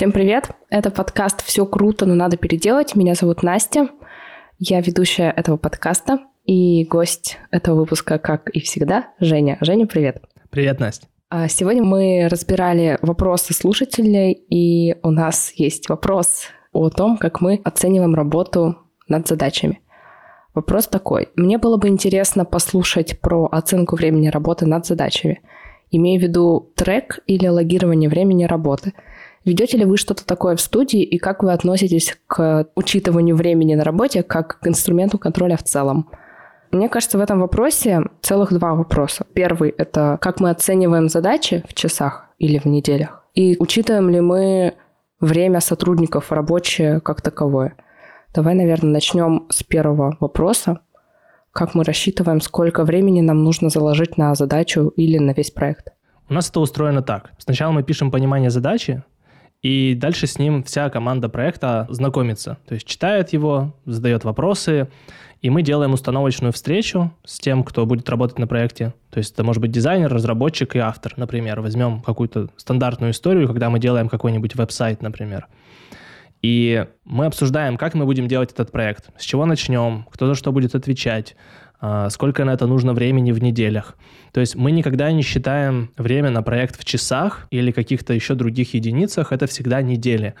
Всем привет! Это подкаст «Все круто, но надо переделать». Меня зовут Настя. Я ведущая этого подкаста и гость этого выпуска, как и всегда, Женя. Женя, привет! Привет, Настя! А сегодня мы разбирали вопросы слушателей, и у нас есть вопрос о том, как мы оцениваем работу над задачами. Вопрос такой. Мне было бы интересно послушать про оценку времени работы над задачами. Имею в виду трек или логирование времени работы. Ведете ли вы что-то такое в студии и как вы относитесь к учитыванию времени на работе как к инструменту контроля в целом? Мне кажется, в этом вопросе целых два вопроса. Первый — это как мы оцениваем задачи в часах или в неделях, и учитываем ли мы время сотрудников рабочее как таковое. Давай, наверное, начнем с первого вопроса. Как мы рассчитываем, сколько времени нам нужно заложить на задачу или на весь проект? У нас это устроено так. Сначала мы пишем понимание задачи, и дальше с ним вся команда проекта знакомится. То есть читает его, задает вопросы, и мы делаем установочную встречу с тем, кто будет работать на проекте. То есть это может быть дизайнер, разработчик и автор, например. Возьмем какую-то стандартную историю, когда мы делаем какой-нибудь веб-сайт, например. И мы обсуждаем, как мы будем делать этот проект, с чего начнем, кто за что будет отвечать, сколько на это нужно времени в неделях. То есть мы никогда не считаем время на проект в часах или каких-то еще других единицах, это всегда недели.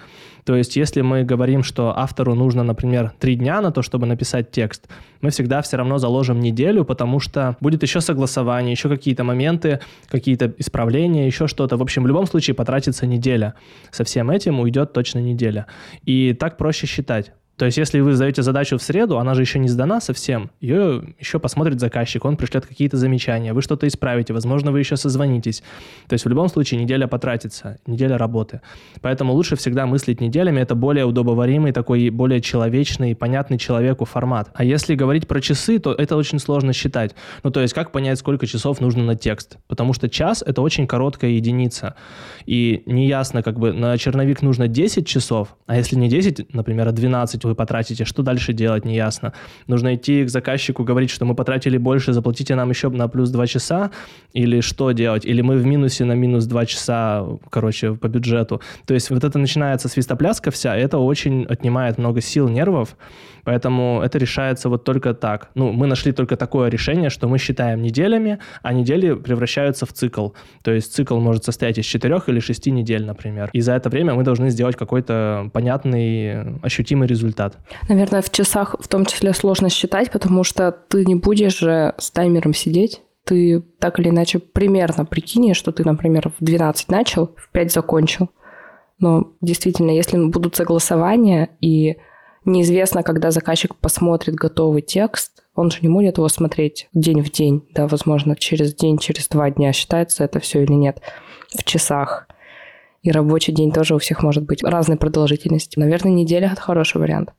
То есть если мы говорим, что автору нужно, например, три дня на то, чтобы написать текст, мы всегда все равно заложим неделю, потому что будет еще согласование, еще какие-то моменты, какие-то исправления, еще что-то. В общем, в любом случае потратится неделя. Со всем этим уйдет точно неделя. И так проще считать. То есть, если вы сдаете задачу в среду, она же еще не сдана совсем, ее еще посмотрит заказчик, он пришлет какие-то замечания, вы что-то исправите, возможно, вы еще созвонитесь. То есть, в любом случае, неделя потратится, неделя работы. Поэтому лучше всегда мыслить неделями, это более удобоваримый, такой более человечный, понятный человеку формат. А если говорить про часы, то это очень сложно считать. Ну, то есть, как понять, сколько часов нужно на текст? Потому что час — это очень короткая единица. И неясно, как бы на черновик нужно 10 часов, а если не 10, например, а 12, вы потратите, что дальше делать, неясно. Нужно идти к заказчику, говорить, что мы потратили больше, заплатите нам еще на плюс 2 часа, или что делать, или мы в минусе на минус 2 часа, короче, по бюджету. То есть вот это начинается свистопляска вся, это очень отнимает много сил, нервов, Поэтому это решается вот только так. Ну, мы нашли только такое решение, что мы считаем неделями, а недели превращаются в цикл. То есть цикл может состоять из четырех или шести недель, например. И за это время мы должны сделать какой-то понятный, ощутимый результат. Наверное, в часах в том числе сложно считать, потому что ты не будешь же с таймером сидеть ты так или иначе примерно прикинешь, что ты, например, в 12 начал, в 5 закончил. Но действительно, если будут согласования и Неизвестно, когда заказчик посмотрит готовый текст, он же не будет его смотреть день в день, да, возможно, через день, через два дня, считается это все или нет, в часах. И рабочий день тоже у всех может быть разной продолжительности. Наверное, неделя – это хороший вариант.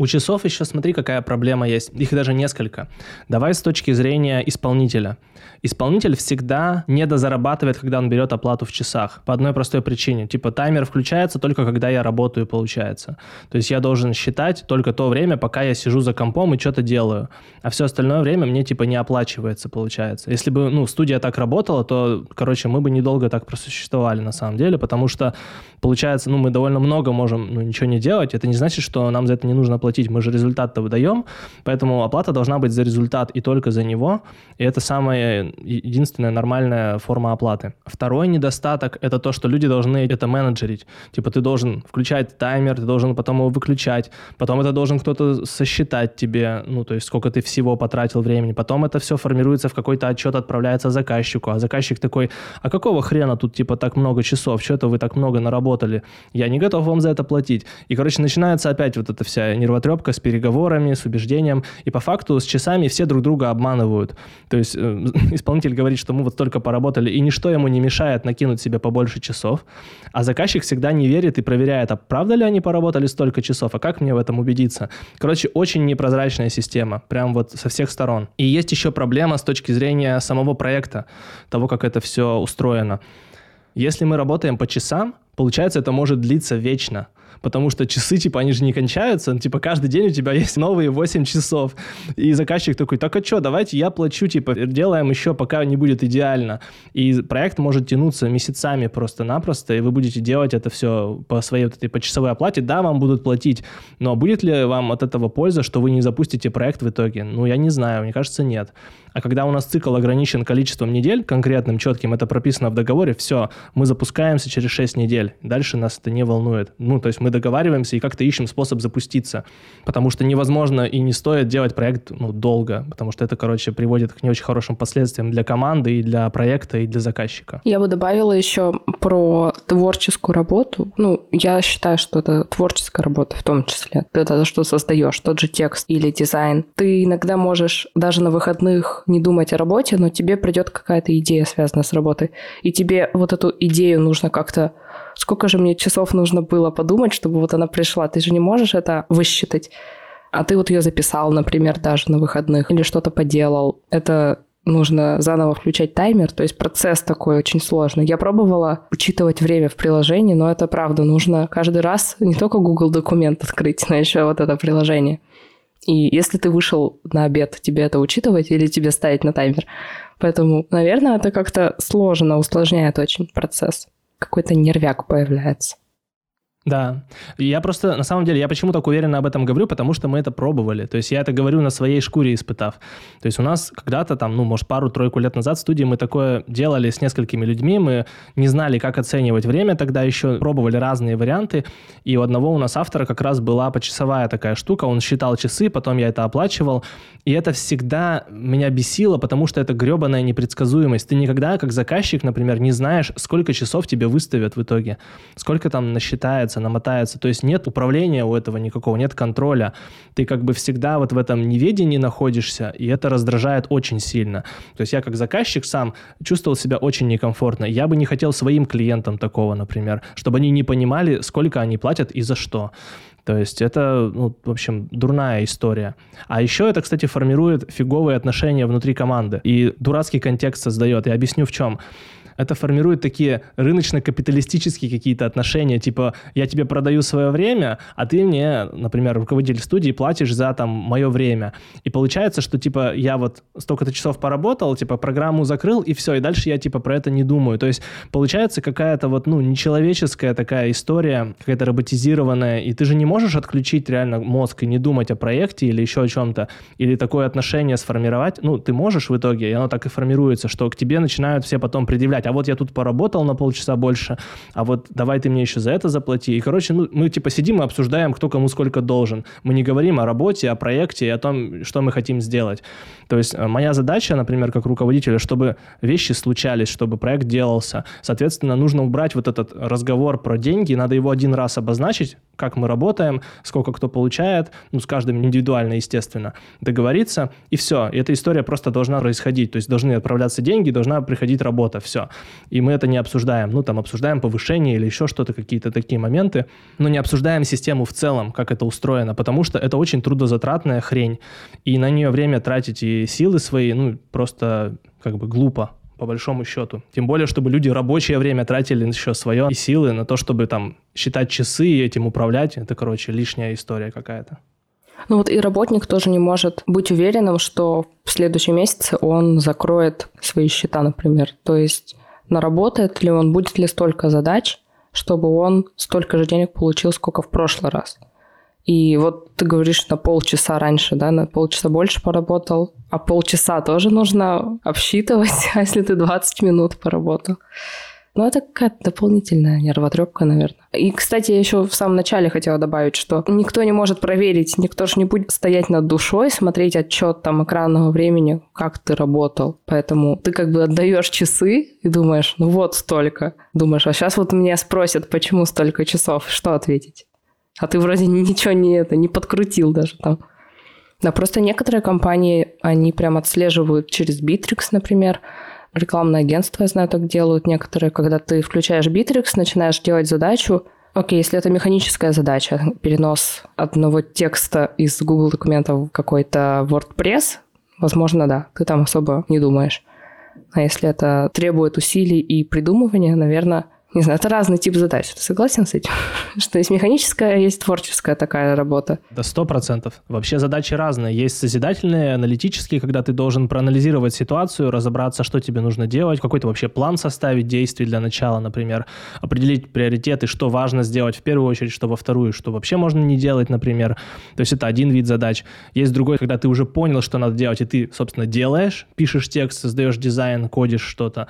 У часов еще смотри, какая проблема есть. Их даже несколько. Давай с точки зрения исполнителя. Исполнитель всегда недозарабатывает, когда он берет оплату в часах. По одной простой причине. Типа таймер включается только когда я работаю, получается. То есть я должен считать только то время, пока я сижу за компом и что-то делаю. А все остальное время мне типа не оплачивается, получается. Если бы ну, студия так работала, то, короче, мы бы недолго так просуществовали на самом деле, потому что, получается, ну, мы довольно много можем ну, ничего не делать. Это не значит, что нам за это не нужно платить платить, мы же результат-то выдаем, поэтому оплата должна быть за результат и только за него, и это самая единственная нормальная форма оплаты. Второй недостаток — это то, что люди должны это менеджерить. Типа ты должен включать таймер, ты должен потом его выключать, потом это должен кто-то сосчитать тебе, ну, то есть сколько ты всего потратил времени, потом это все формируется в какой-то отчет, отправляется заказчику, а заказчик такой, а какого хрена тут типа так много часов, что это вы так много наработали, я не готов вам за это платить. И, короче, начинается опять вот эта вся нервотрепка нервотрепка с переговорами, с убеждением. И по факту с часами все друг друга обманывают. То есть э, исполнитель говорит, что мы вот только поработали, и ничто ему не мешает накинуть себе побольше часов. А заказчик всегда не верит и проверяет, а правда ли они поработали столько часов, а как мне в этом убедиться. Короче, очень непрозрачная система, прям вот со всех сторон. И есть еще проблема с точки зрения самого проекта, того, как это все устроено. Если мы работаем по часам, получается, это может длиться вечно потому что часы, типа, они же не кончаются, ну, типа, каждый день у тебя есть новые 8 часов. И заказчик такой, так а что, давайте я плачу, типа, делаем еще, пока не будет идеально. И проект может тянуться месяцами просто-напросто, и вы будете делать это все по своей вот этой почасовой оплате. Да, вам будут платить, но будет ли вам от этого польза, что вы не запустите проект в итоге? Ну, я не знаю, мне кажется, нет. А когда у нас цикл ограничен количеством недель, конкретным, четким, это прописано в договоре, все, мы запускаемся через 6 недель. Дальше нас это не волнует. Ну, то есть мы договариваемся и как-то ищем способ запуститься. Потому что невозможно и не стоит делать проект ну, долго, потому что это, короче, приводит к не очень хорошим последствиям для команды и для проекта, и для заказчика. Я бы добавила еще про творческую работу. Ну, я считаю, что это творческая работа в том числе. Это что создаешь, тот же текст или дизайн. Ты иногда можешь даже на выходных не думать о работе, но тебе придет какая-то идея, связанная с работой. И тебе вот эту идею нужно как-то... Сколько же мне часов нужно было подумать, чтобы вот она пришла? Ты же не можешь это высчитать. А ты вот ее записал, например, даже на выходных, или что-то поделал. Это нужно заново включать таймер, то есть процесс такой очень сложный. Я пробовала учитывать время в приложении, но это правда, нужно каждый раз не только Google документ открыть, но еще вот это приложение. И если ты вышел на обед, тебе это учитывать или тебе ставить на таймер? Поэтому, наверное, это как-то сложно, усложняет очень процесс. Какой-то нервяк появляется. Да. Я просто, на самом деле, я почему так уверенно об этом говорю, потому что мы это пробовали. То есть я это говорю на своей шкуре испытав. То есть у нас когда-то там, ну, может, пару-тройку лет назад в студии мы такое делали с несколькими людьми, мы не знали, как оценивать время тогда еще, пробовали разные варианты, и у одного у нас автора как раз была почасовая такая штука, он считал часы, потом я это оплачивал, и это всегда меня бесило, потому что это гребаная непредсказуемость. Ты никогда, как заказчик, например, не знаешь, сколько часов тебе выставят в итоге, сколько там насчитается мотается. То есть нет управления у этого никакого, нет контроля. Ты как бы всегда вот в этом неведении находишься, и это раздражает очень сильно. То есть я как заказчик сам чувствовал себя очень некомфортно. Я бы не хотел своим клиентам такого, например, чтобы они не понимали, сколько они платят и за что. То есть это, ну, в общем, дурная история. А еще это, кстати, формирует фиговые отношения внутри команды. И дурацкий контекст создает. Я объясню в чем это формирует такие рыночно-капиталистические какие-то отношения, типа я тебе продаю свое время, а ты мне, например, руководитель студии, платишь за там мое время. И получается, что типа я вот столько-то часов поработал, типа программу закрыл, и все, и дальше я типа про это не думаю. То есть получается какая-то вот, ну, нечеловеческая такая история, какая-то роботизированная, и ты же не можешь отключить реально мозг и не думать о проекте или еще о чем-то, или такое отношение сформировать, ну, ты можешь в итоге, и оно так и формируется, что к тебе начинают все потом предъявлять, а вот я тут поработал на полчаса больше, а вот давай ты мне еще за это заплати. И, короче, ну, мы типа сидим и обсуждаем, кто кому сколько должен. Мы не говорим о работе, о проекте и о том, что мы хотим сделать. То есть э, моя задача, например, как руководителя, чтобы вещи случались, чтобы проект делался. Соответственно, нужно убрать вот этот разговор про деньги, надо его один раз обозначить, как мы работаем, сколько кто получает, ну, с каждым индивидуально, естественно, договориться, и все. И эта история просто должна происходить. То есть должны отправляться деньги, должна приходить работа, все. И мы это не обсуждаем. Ну, там, обсуждаем повышение или еще что-то, какие-то такие моменты, но не обсуждаем систему в целом, как это устроено, потому что это очень трудозатратная хрень, и на нее время тратить и силы свои, ну, просто как бы глупо по большому счету. Тем более, чтобы люди рабочее время тратили еще свое и силы на то, чтобы там считать часы и этим управлять. Это, короче, лишняя история какая-то. Ну вот и работник тоже не может быть уверенным, что в следующем месяце он закроет свои счета, например. То есть наработает ли он, будет ли столько задач, чтобы он столько же денег получил, сколько в прошлый раз. И вот ты говоришь на полчаса раньше, да, на полчаса больше поработал, а полчаса тоже нужно обсчитывать, а если ты 20 минут поработал. Ну, это какая-то дополнительная нервотрепка, наверное. И, кстати, я еще в самом начале хотела добавить, что никто не может проверить, никто же не будет стоять над душой, смотреть отчет там экранного времени, как ты работал. Поэтому ты как бы отдаешь часы и думаешь, ну вот столько. Думаешь, а сейчас вот меня спросят, почему столько часов, что ответить? А ты вроде ничего не это, не подкрутил даже там. Да, просто некоторые компании, они прям отслеживают через Bittrex, например, рекламное агентство, я знаю, так делают некоторые, когда ты включаешь Bittrex, начинаешь делать задачу, Окей, если это механическая задача, перенос одного текста из Google документов в какой-то WordPress, возможно, да, ты там особо не думаешь. А если это требует усилий и придумывания, наверное, Не знаю, это разный тип задач. Ты согласен с этим? Что есть механическая, а есть творческая такая работа. Да, сто процентов. Вообще задачи разные. Есть созидательные, аналитические, когда ты должен проанализировать ситуацию, разобраться, что тебе нужно делать, какой-то вообще план составить действий для начала, например, определить приоритеты, что важно сделать в первую очередь, что во вторую, что вообще можно не делать, например. То есть это один вид задач. Есть другой, когда ты уже понял, что надо делать, и ты, собственно, делаешь, пишешь текст, создаешь дизайн, кодишь что-то.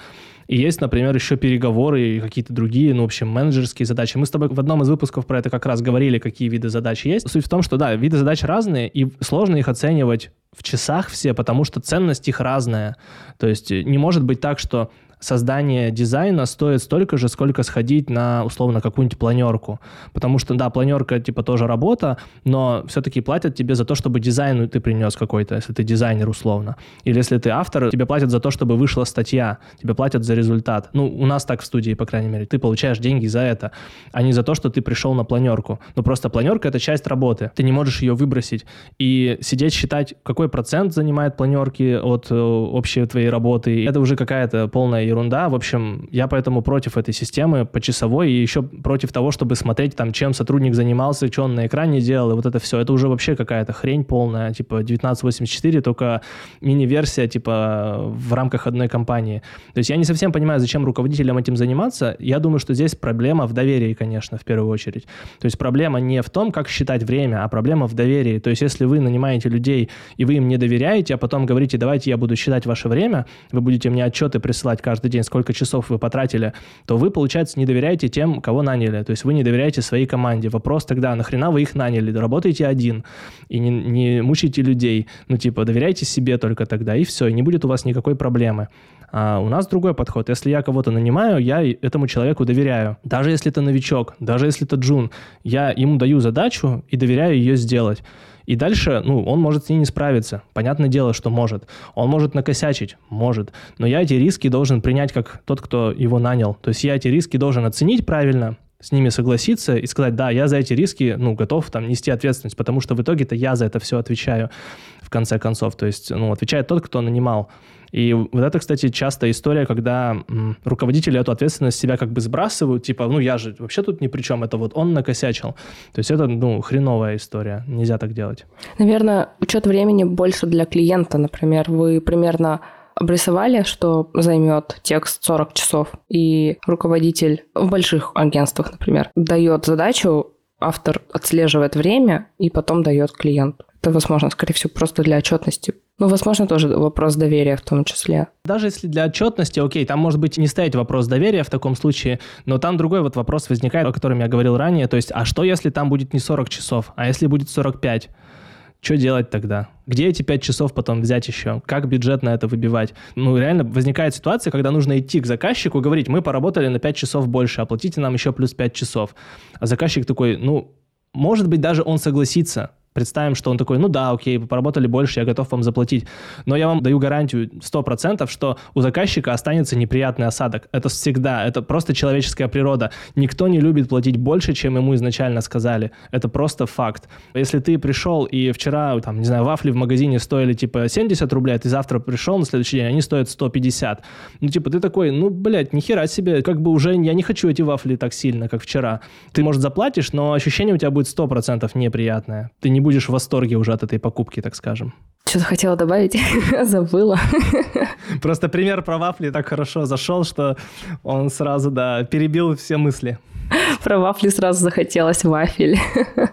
И есть, например, еще переговоры и какие-то другие, ну, в общем, менеджерские задачи. Мы с тобой в одном из выпусков про это как раз говорили, какие виды задач есть. Суть в том, что, да, виды задач разные, и сложно их оценивать в часах все, потому что ценность их разная. То есть не может быть так, что создание дизайна стоит столько же, сколько сходить на, условно, какую-нибудь планерку. Потому что, да, планерка, типа, тоже работа, но все-таки платят тебе за то, чтобы дизайн ты принес какой-то, если ты дизайнер, условно. Или если ты автор, тебе платят за то, чтобы вышла статья, тебе платят за результат. Ну, у нас так в студии, по крайней мере. Ты получаешь деньги за это, а не за то, что ты пришел на планерку. Ну, просто планерка — это часть работы. Ты не можешь ее выбросить. И сидеть считать, какой процент занимает планерки от э, общей твоей работы, это уже какая-то полная ерунда. В общем, я поэтому против этой системы почасовой и еще против того, чтобы смотреть там, чем сотрудник занимался, что он на экране делал, и вот это все. Это уже вообще какая-то хрень полная, типа 1984, только мини-версия, типа в рамках одной компании. То есть я не совсем понимаю, зачем руководителям этим заниматься. Я думаю, что здесь проблема в доверии, конечно, в первую очередь. То есть проблема не в том, как считать время, а проблема в доверии. То есть если вы нанимаете людей, и вы им не доверяете, а потом говорите, давайте я буду считать ваше время, вы будете мне отчеты присылать каждый каждый день, сколько часов вы потратили, то вы, получается, не доверяете тем, кого наняли. То есть вы не доверяете своей команде. Вопрос тогда, нахрена вы их наняли? Работаете один и не, не мучайте людей. Ну, типа, доверяйте себе только тогда, и все, и не будет у вас никакой проблемы. А у нас другой подход. Если я кого-то нанимаю, я этому человеку доверяю. Даже если это новичок, даже если это джун, я ему даю задачу и доверяю ее сделать. И дальше, ну, он может с ней не справиться. Понятное дело, что может. Он может накосячить, может. Но я эти риски должен принять как тот, кто его нанял. То есть я эти риски должен оценить правильно, с ними согласиться и сказать, да, я за эти риски, ну, готов там нести ответственность, потому что в итоге-то я за это все отвечаю в конце концов. То есть, ну, отвечает тот, кто нанимал. И вот это, кстати, частая история, когда руководители эту ответственность себя как бы сбрасывают, типа, ну я же вообще тут ни при чем, это вот он накосячил. То есть это, ну, хреновая история, нельзя так делать. Наверное, учет времени больше для клиента, например, вы примерно обрисовали, что займет текст 40 часов, и руководитель в больших агентствах, например, дает задачу, автор отслеживает время и потом дает клиенту. Это, возможно, скорее всего, просто для отчетности. Ну, возможно, тоже вопрос доверия в том числе. Даже если для отчетности, окей, там может быть не стоять вопрос доверия в таком случае, но там другой вот вопрос возникает, о котором я говорил ранее, то есть, а что если там будет не 40 часов, а если будет 45? Что делать тогда? Где эти 5 часов потом взять еще? Как бюджет на это выбивать? Ну, реально возникает ситуация, когда нужно идти к заказчику и говорить, мы поработали на 5 часов больше, оплатите нам еще плюс 5 часов. А заказчик такой, ну, может быть, даже он согласится, Представим, что он такой, ну да, окей, вы поработали больше, я готов вам заплатить. Но я вам даю гарантию 100%, что у заказчика останется неприятный осадок. Это всегда, это просто человеческая природа. Никто не любит платить больше, чем ему изначально сказали. Это просто факт. Если ты пришел и вчера, там, не знаю, вафли в магазине стоили типа 70 рублей, а ты завтра пришел на следующий день, они стоят 150. Ну, типа, ты такой, ну, блядь, нихера себе, как бы уже я не хочу эти вафли так сильно, как вчера. Ты, может, заплатишь, но ощущение у тебя будет 100% неприятное. Ты не не будешь в восторге уже от этой покупки, так скажем. Что-то хотела добавить, забыла. Просто пример про вафли так хорошо зашел, что он сразу, да, перебил все мысли. Про вафли сразу захотелось вафель.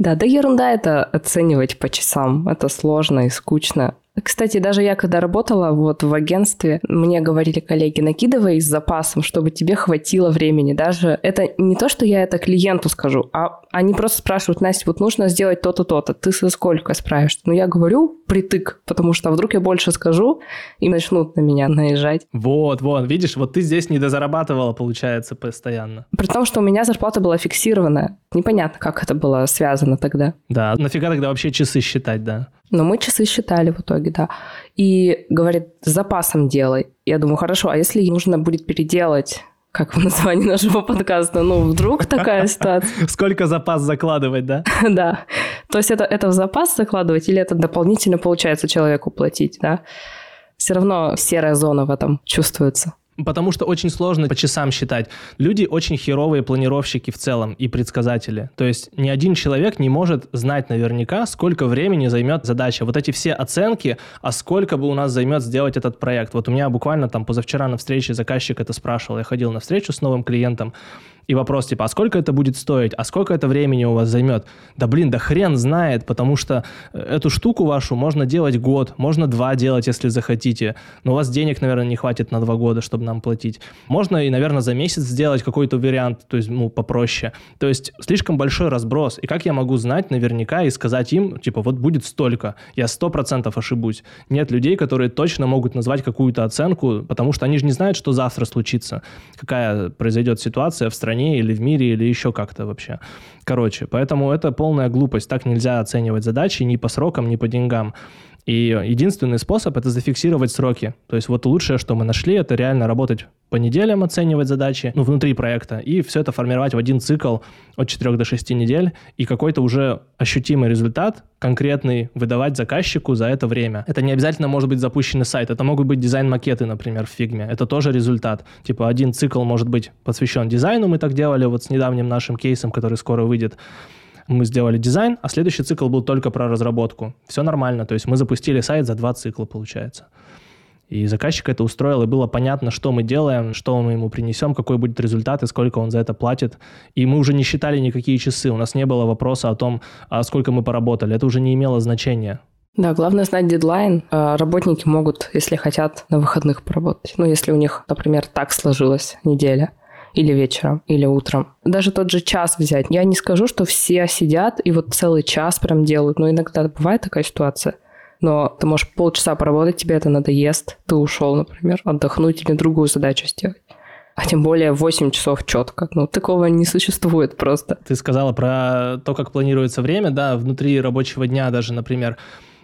Да, да ерунда это оценивать по часам. Это сложно и скучно. Кстати, даже я когда работала вот в агентстве, мне говорили коллеги, накидывай с запасом, чтобы тебе хватило времени. Даже это не то, что я это клиенту скажу, а они просто спрашивают, Настя, вот нужно сделать то-то, то-то, ты со сколько справишься? Ну, я говорю притык, потому что вдруг я больше скажу, и начнут на меня наезжать. Вот, вот, видишь, вот ты здесь не дозарабатывала, получается, постоянно. При том, что у меня зарплата была фиксированная. Непонятно, как это было связано тогда. Да, нафига тогда вообще часы считать, да? Но мы часы считали в итоге, да. И говорит, с запасом делай. Я думаю, хорошо, а если нужно будет переделать как в названии нашего подкаста, ну, вдруг такая ситуация. Сколько запас закладывать, да? Да. То есть это, это в запас закладывать или это дополнительно получается человеку платить, да? Все равно серая зона в этом чувствуется. Потому что очень сложно по часам считать. Люди очень херовые планировщики в целом и предсказатели. То есть ни один человек не может знать наверняка, сколько времени займет задача. Вот эти все оценки, а сколько бы у нас займет сделать этот проект. Вот у меня буквально там позавчера на встрече заказчик это спрашивал. Я ходил на встречу с новым клиентом, и вопрос типа, а сколько это будет стоить, а сколько это времени у вас займет? Да блин, да хрен знает, потому что э, эту штуку вашу можно делать год, можно два делать, если захотите, но у вас денег, наверное, не хватит на два года, чтобы нам платить. Можно и, наверное, за месяц сделать какой-то вариант, то есть, ну, попроще. То есть слишком большой разброс. И как я могу знать наверняка и сказать им, типа, вот будет столько, я сто процентов ошибусь. Нет людей, которые точно могут назвать какую-то оценку, потому что они же не знают, что завтра случится, какая произойдет ситуация в стране, стране или в мире, или еще как-то вообще. Короче, поэтому это полная глупость. Так нельзя оценивать задачи ни по срокам, ни по деньгам. И единственный способ – это зафиксировать сроки. То есть вот лучшее, что мы нашли, это реально работать по неделям, оценивать задачи, ну, внутри проекта, и все это формировать в один цикл от 4 до 6 недель, и какой-то уже ощутимый результат, конкретный, выдавать заказчику за это время. Это не обязательно может быть запущенный сайт, это могут быть дизайн-макеты, например, в фигме. Это тоже результат. Типа один цикл может быть посвящен дизайну, мы так делали вот с недавним нашим кейсом, который скоро выйдет мы сделали дизайн, а следующий цикл был только про разработку. Все нормально, то есть мы запустили сайт за два цикла, получается. И заказчик это устроил, и было понятно, что мы делаем, что мы ему принесем, какой будет результат и сколько он за это платит. И мы уже не считали никакие часы, у нас не было вопроса о том, а сколько мы поработали. Это уже не имело значения. Да, главное знать дедлайн. А работники могут, если хотят, на выходных поработать. Ну, если у них, например, так сложилась неделя или вечером, или утром. Даже тот же час взять. Я не скажу, что все сидят и вот целый час прям делают, но иногда бывает такая ситуация. Но ты можешь полчаса поработать, тебе это надоест, ты ушел, например, отдохнуть или другую задачу сделать. А тем более 8 часов четко. Ну, такого не существует просто. Ты сказала про то, как планируется время, да, внутри рабочего дня даже, например.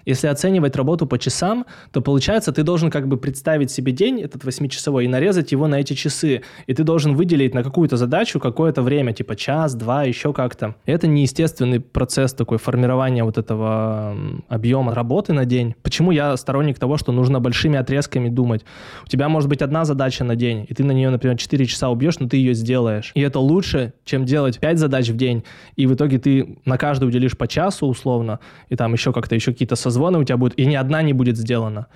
Если оценивать работу по часам, то получается, ты должен как бы представить себе день этот восьмичасовой и нарезать его на эти часы. И ты должен выделить на какую-то задачу какое-то время, типа час, два, еще как-то. Это неестественный процесс такой формирования вот этого объема работы на день. Почему я сторонник того, что нужно большими отрезками думать? У тебя может быть одна задача на день, и ты на нее, например, 4 часа убьешь, но ты ее сделаешь. И это лучше, чем делать 5 задач в день, и в итоге ты на каждую уделишь по часу условно, и там еще как-то еще какие-то созвоны у тебя будут, и ни одна не будет сделана.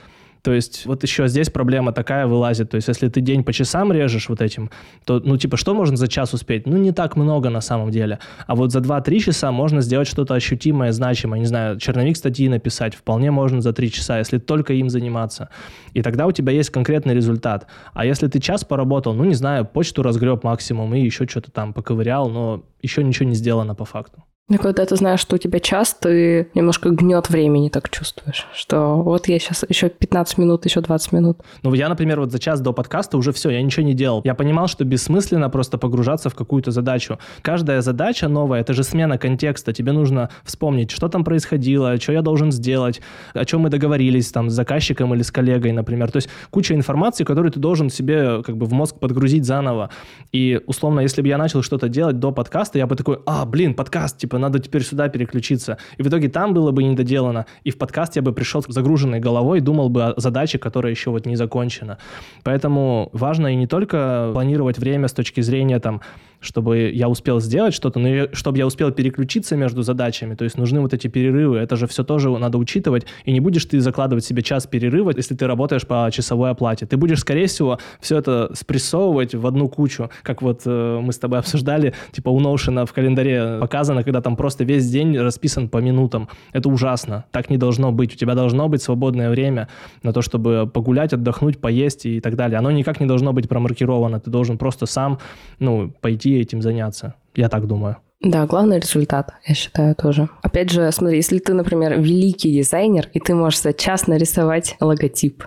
То есть вот еще здесь проблема такая вылазит. То есть если ты день по часам режешь вот этим, то, ну, типа, что можно за час успеть? Ну, не так много на самом деле. А вот за 2-3 часа можно сделать что-то ощутимое, значимое. Не знаю, черновик статьи написать вполне можно за 3 часа, если только им заниматься. И тогда у тебя есть конкретный результат. А если ты час поработал, ну, не знаю, почту разгреб максимум и еще что-то там поковырял, но еще ничего не сделано по факту. Ну, когда ты знаешь, что у тебя час, ты немножко гнет времени так чувствуешь, что вот я сейчас еще 15 минут, еще 20 минут. Ну, я, например, вот за час до подкаста уже все, я ничего не делал. Я понимал, что бессмысленно просто погружаться в какую-то задачу. Каждая задача новая, это же смена контекста. Тебе нужно вспомнить, что там происходило, что я должен сделать, о чем мы договорились там с заказчиком или с коллегой, например. То есть куча информации, которую ты должен себе как бы в мозг подгрузить заново. И условно, если бы я начал что-то делать до подкаста, я бы такой, а, блин, подкаст, типа, надо теперь сюда переключиться. И в итоге там было бы недоделано, и в подкаст я бы пришел с загруженной головой, думал бы о задаче, которая еще вот не закончена. Поэтому важно и не только планировать время с точки зрения там чтобы я успел сделать что-то, но и чтобы я успел переключиться между задачами. То есть нужны вот эти перерывы. Это же все тоже надо учитывать. И не будешь ты закладывать себе час перерыва, если ты работаешь по часовой оплате. Ты будешь, скорее всего, все это спрессовывать в одну кучу. Как вот э, мы с тобой обсуждали, типа у Notion в календаре показано, когда там просто весь день расписан по минутам. Это ужасно. Так не должно быть. У тебя должно быть свободное время на то, чтобы погулять, отдохнуть, поесть и так далее. Оно никак не должно быть промаркировано. Ты должен просто сам, ну, пойти идти этим заняться. Я так думаю. Да, главный результат, я считаю тоже. Опять же, смотри, если ты, например, великий дизайнер, и ты можешь за час нарисовать логотип,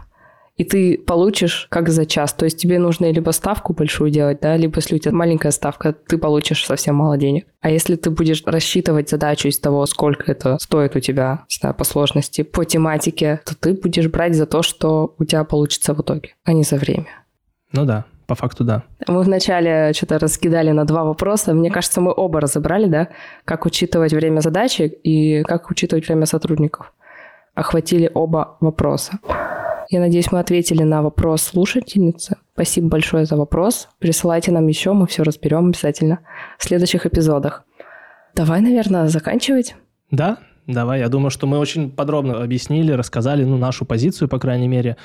и ты получишь как за час. То есть тебе нужно либо ставку большую делать, да, либо если у тебя маленькая ставка, ты получишь совсем мало денег. А если ты будешь рассчитывать задачу из того, сколько это стоит у тебя, не знаю, по сложности, по тематике, то ты будешь брать за то, что у тебя получится в итоге, а не за время. Ну да, по факту, да. Мы вначале что-то раскидали на два вопроса. Мне кажется, мы оба разобрали, да, как учитывать время задачи и как учитывать время сотрудников. Охватили оба вопроса. Я надеюсь, мы ответили на вопрос слушательницы. Спасибо большое за вопрос. Присылайте нам еще, мы все разберем обязательно в следующих эпизодах. Давай, наверное, заканчивать. Да, давай. Я думаю, что мы очень подробно объяснили, рассказали ну, нашу позицию, по крайней мере.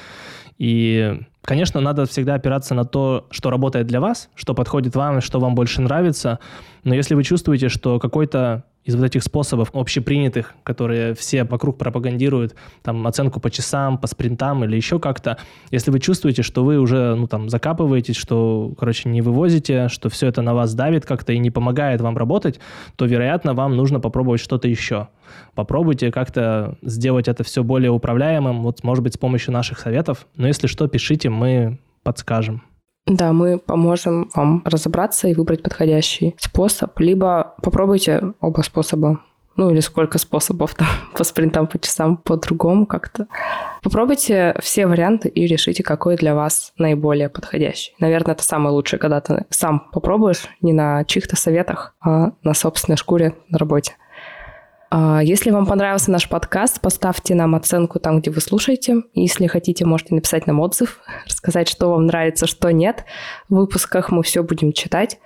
И, конечно, надо всегда опираться на то, что работает для вас, что подходит вам, что вам больше нравится. Но если вы чувствуете, что какой-то из вот этих способов общепринятых, которые все вокруг пропагандируют, там, оценку по часам, по спринтам или еще как-то, если вы чувствуете, что вы уже, ну, там, закапываетесь, что, короче, не вывозите, что все это на вас давит как-то и не помогает вам работать, то, вероятно, вам нужно попробовать что-то еще. Попробуйте как-то сделать это все более управляемым, вот, может быть, с помощью наших советов. Но если что, пишите, мы подскажем. Да, мы поможем вам разобраться и выбрать подходящий способ. Либо попробуйте оба способа. Ну или сколько способов там по спринтам, по часам, по-другому как-то. Попробуйте все варианты и решите, какой для вас наиболее подходящий. Наверное, это самое лучшее, когда ты сам попробуешь не на чьих-то советах, а на собственной шкуре на работе. А, если вам понравился наш подкаст, поставьте нам оценку там, где вы слушаете. Если хотите, можете написать нам отзыв, рассказать, что вам нравится, что нет. В выпусках мы все будем читать.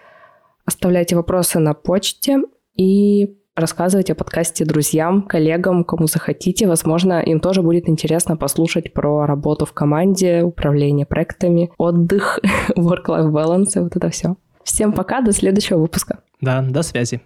Оставляйте вопросы на почте и рассказывайте о подкасте друзьям, коллегам, кому захотите. Возможно, им тоже будет интересно послушать про работу в команде, управление проектами, отдых, work-life balance, вот это все. Всем пока, до следующего выпуска. Да, до связи.